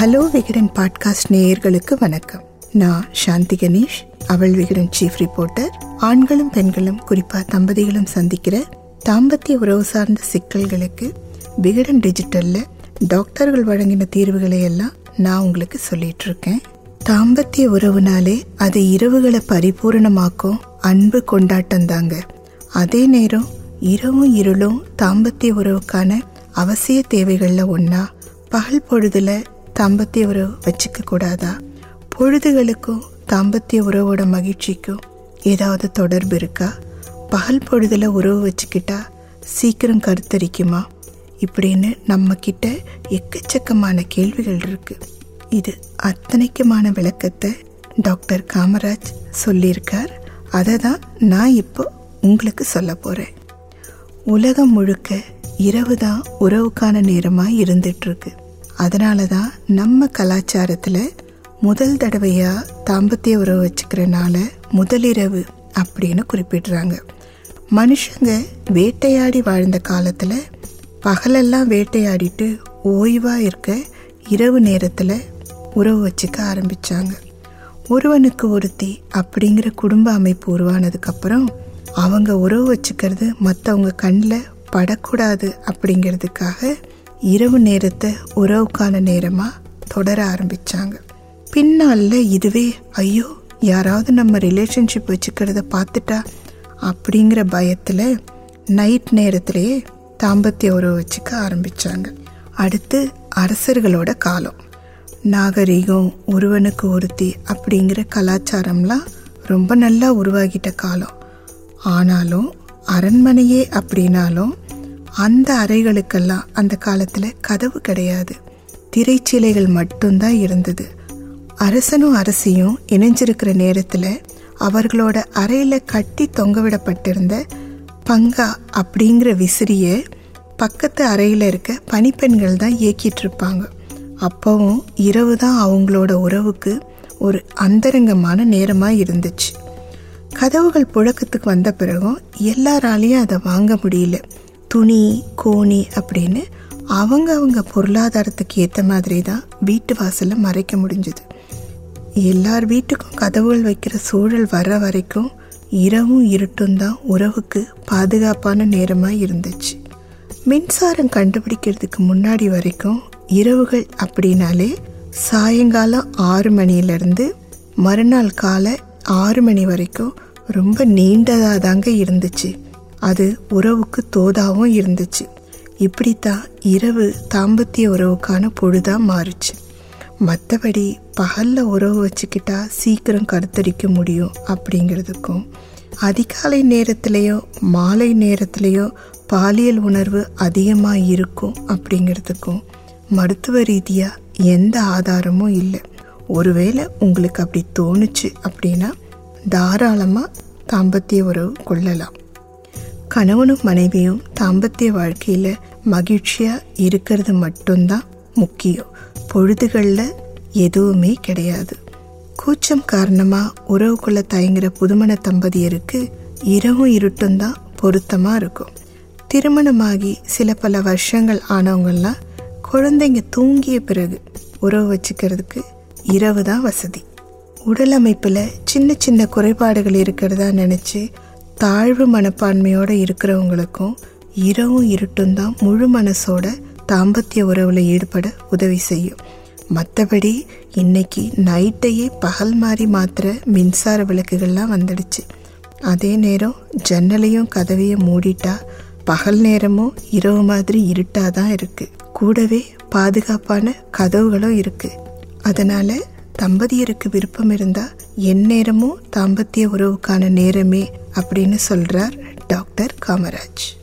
Hello Vikatan podcast நேயர்களுக்கு வணக்கம். நான் சாந்தி கணேஷ் அவள் விகடன் சீஃப் ரிப்போர்ட்டர் ஆண்களும் பெண்களும் குறிப்பா தம்பதிகளும் சந்திக்கிற தாம்பத்திய உறவு சார்ந்த சிக்கல்களுக்கு விகடன் டிஜிட்டல்ல டாக்டர்கள் வழங்கின தீர்வுகளை எல்லாம் நான் உங்களுக்கு சொல்லிட்டு இருக்கேன் தாம்பத்திய உறவுனாலே அது இரவுகளை பரிபூரணமாக்கும் அன்பு கொண்டாட்டம் தாங்க. அதே நேரம் இரவும் இருளும் தாம்பத்திய உறவுக்கான அவசிய தேவைகளில் ஒன்றா பகல் பொழுதுல தாம்பத்திய உறவு வச்சுக்க கூடாதா? பொழுதுகளுக்கும் தாம்பத்திய உறவோட மகிழ்ச்சிக்கும் ஏதாவது தொடர்பு இருக்கா? பகல் பொழுதில் உறவு வச்சுக்கிட்டா சீக்கிரம் கருத்தரிக்குமா? இப்படின்னு நம்ம கிட்ட எக்கச்சக்கமான கேள்விகள் இருக்கு. இது அத்தனைக்குமான விளக்கத்தை டாக்டர் காமராஜ் சொல்லியிருக்கார். அதை தான் நான் இப்போ உங்களுக்கு சொல்ல போகிறேன் உலகம் முழுக்க இரவு தான் உறவுக்கான நேரமாக இருந்துகிட்ருக்கு இருக்கு. அதனால தான் நம்ம கலாச்சாரத்தில் முதல் தடவையாக தாம்பத்திய உறவு வச்சுக்கிறனால முதலிரவு அப்படின்னு குறிப்பிடுறாங்க. மனுஷங்க வேட்டையாடி வாழ்ந்த காலத்தில் பகலெல்லாம் வேட்டையாடிட்டு ஓய்வாக இருக்க இரவு நேரத்தில் உறவு வச்சுக்க ஆரம்பித்தாங்க ஒருவனுக்கு ஒருத்தி அப்படிங்கிற குடும்ப அமைப்பு உருவானதுக்கப்புறம் அவங்க உறவு வச்சுக்கிறது மற்றவங்க கண்ணில் படக்கூடாது அப்படிங்கிறதுக்காக இரவு நேரத்தை உறவுக்கான நேரமாக தொடர ஆரம்பித்தாங்க பின்னால இதுவே ஐயோ யாராவது நம்ம ரிலேஷன்ஷிப் வச்சுக்கிறத பார்த்துட்டா? அப்படிங்கிற பயத்தில் நைட் நேரத்திலேயே தாம்பத்திய உறவு வச்சுக்க ஆரம்பிச்சாங்க. அடுத்து அரசர்களோட காலம். நாகரிகம் ஒருவனுக்கு ஒருத்தி அப்படிங்கிற கலாச்சாரம்லாம் ரொம்ப நல்லா உருவாகிட்ட காலம். ஆனாலும் அரண்மனையே அப்படின்னாலும் அந்த அறைகளுக்கெல்லாம் அந்த காலத்தில் கதவு கிடையாது. திரைச்சீலைகள் மட்டும்தான் இருந்தது. அரசனும் அரசியும் இணைஞ்சிருக்கிற நேரத்தில் அவர்களோட அறையில் கட்டி தொங்கவிடப்பட்டிருந்த பங்கா அப்படிங்கிற விசிறிய பக்கத்து அறையில் இருக்க பனிப்பெண்கள் தான் இயக்கிட்டு இருப்பாங்க. அப்போவும் இரவு தான் அவங்களோட உறவுக்கு ஒரு அந்தரங்கமான நேரமாக இருந்துச்சு. கதவுகள் புழக்கத்துக்கு வந்த பிறகும் எல்லாராலையும் அதை வாங்க முடியல. துணி கோணி அப்படின்னு அவங்க அவங்க பொருளாதாரத்துக்கு ஏற்ற மாதிரி தான் வீட்டு வாசலில் மறைக்க முடிஞ்சுது. எல்லார் வீட்டுக்கும் கதவுகள் வைக்கிற சூழல் வர வரைக்கும் இரவும் இருட்டும் தான் உறவுக்கு பாதுகாப்பான நேரமாக இருந்துச்சு. மின்சாரம் கண்டுபிடிக்கிறதுக்கு முன்னாடி வரைக்கும் இரவுகள் அப்படின்னாலே சாயங்காலம் ஆறு மணியிலேருந்து மறுநாள் காலை ஆறு மணி வரைக்கும் ரொம்ப நீண்டதாக தாங்க இருந்துச்சு. அது உறவுக்கு தோதாவும் இருந்துச்சு. இப்படித்தான் இரவு தாம்பத்திய உறவுக்கான பொழுதாக மாறுச்சு. மற்றபடி பகலில் உறவு வச்சுக்கிட்டா சீக்கிரம் கருத்தரிக்க முடியும் அப்படிங்கிறதுக்கும் அதிகாலை நேரத்திலேயோ மாலை நேரத்திலேயோ பாலியல் உணர்வு அதிகமாக இருக்கும் அப்படிங்கிறதுக்கும் மருத்துவ ரீதியாக எந்த ஆதாரமும் இல்லை. ஒருவேளை உங்களுக்கு அப்படி தோணுச்சு அப்படின்னா தாராளமாக தாம்பத்திய உறவு கொள்ளலாம். கணவனும் மனைவியும் தாம்பத்திய வாழ்க்கையில் மகிழ்ச்சியாக இருக்கிறது மட்டும்தான் முக்கியம். பொழுதுகளில் எதுவுமே கிடையாது. கூச்சம் காரணமாக உறவுக்குள்ளே தயங்குற புதுமண தம்பதியருக்கு இரவும் இருட்டும் தான் பொருத்தமாக இருக்கும். திருமணமாகி சில பல வருஷங்கள் ஆனவங்கெல்லாம் குழந்தைங்க தூங்கிய பிறகு உறவு வச்சுக்கிறதுக்கு இரவு தான் வசதி. உடல் அமைப்பில் சின்ன சின்ன குறைபாடுகள் இருக்கிறதா நினச்சி தாழ்வு மனப்பான்மையோடு இருக்கிறவங்களுக்கும் இரவும் இருட்டும் தான் முழு மனசோட தாம்பத்திய உறவில் ஈடுபட உதவி செய்யும். மற்றபடி இன்னைக்கு நைட்டையே பகல் மாதிரி மாத்திர மின்சார விளக்குகள்லாம் வந்துடுச்சு. அதே நேரம் ஜன்னலையும் கதவையும் மூடிட்டா பகல் நேரமும் இரவு மாதிரி இருட்டாக தான் இருக்குது கூடவே பாதுகாப்பான கதவுகளும் இருக்குது அதனால் தம்பதியருக்கு விருப்பம் இருந்தால் எந்நேரமும் தாம்பத்திய உறவுக்கான நேரமே அப்படின்னு சொல்கிறார் டாக்டர் காமராஜ்.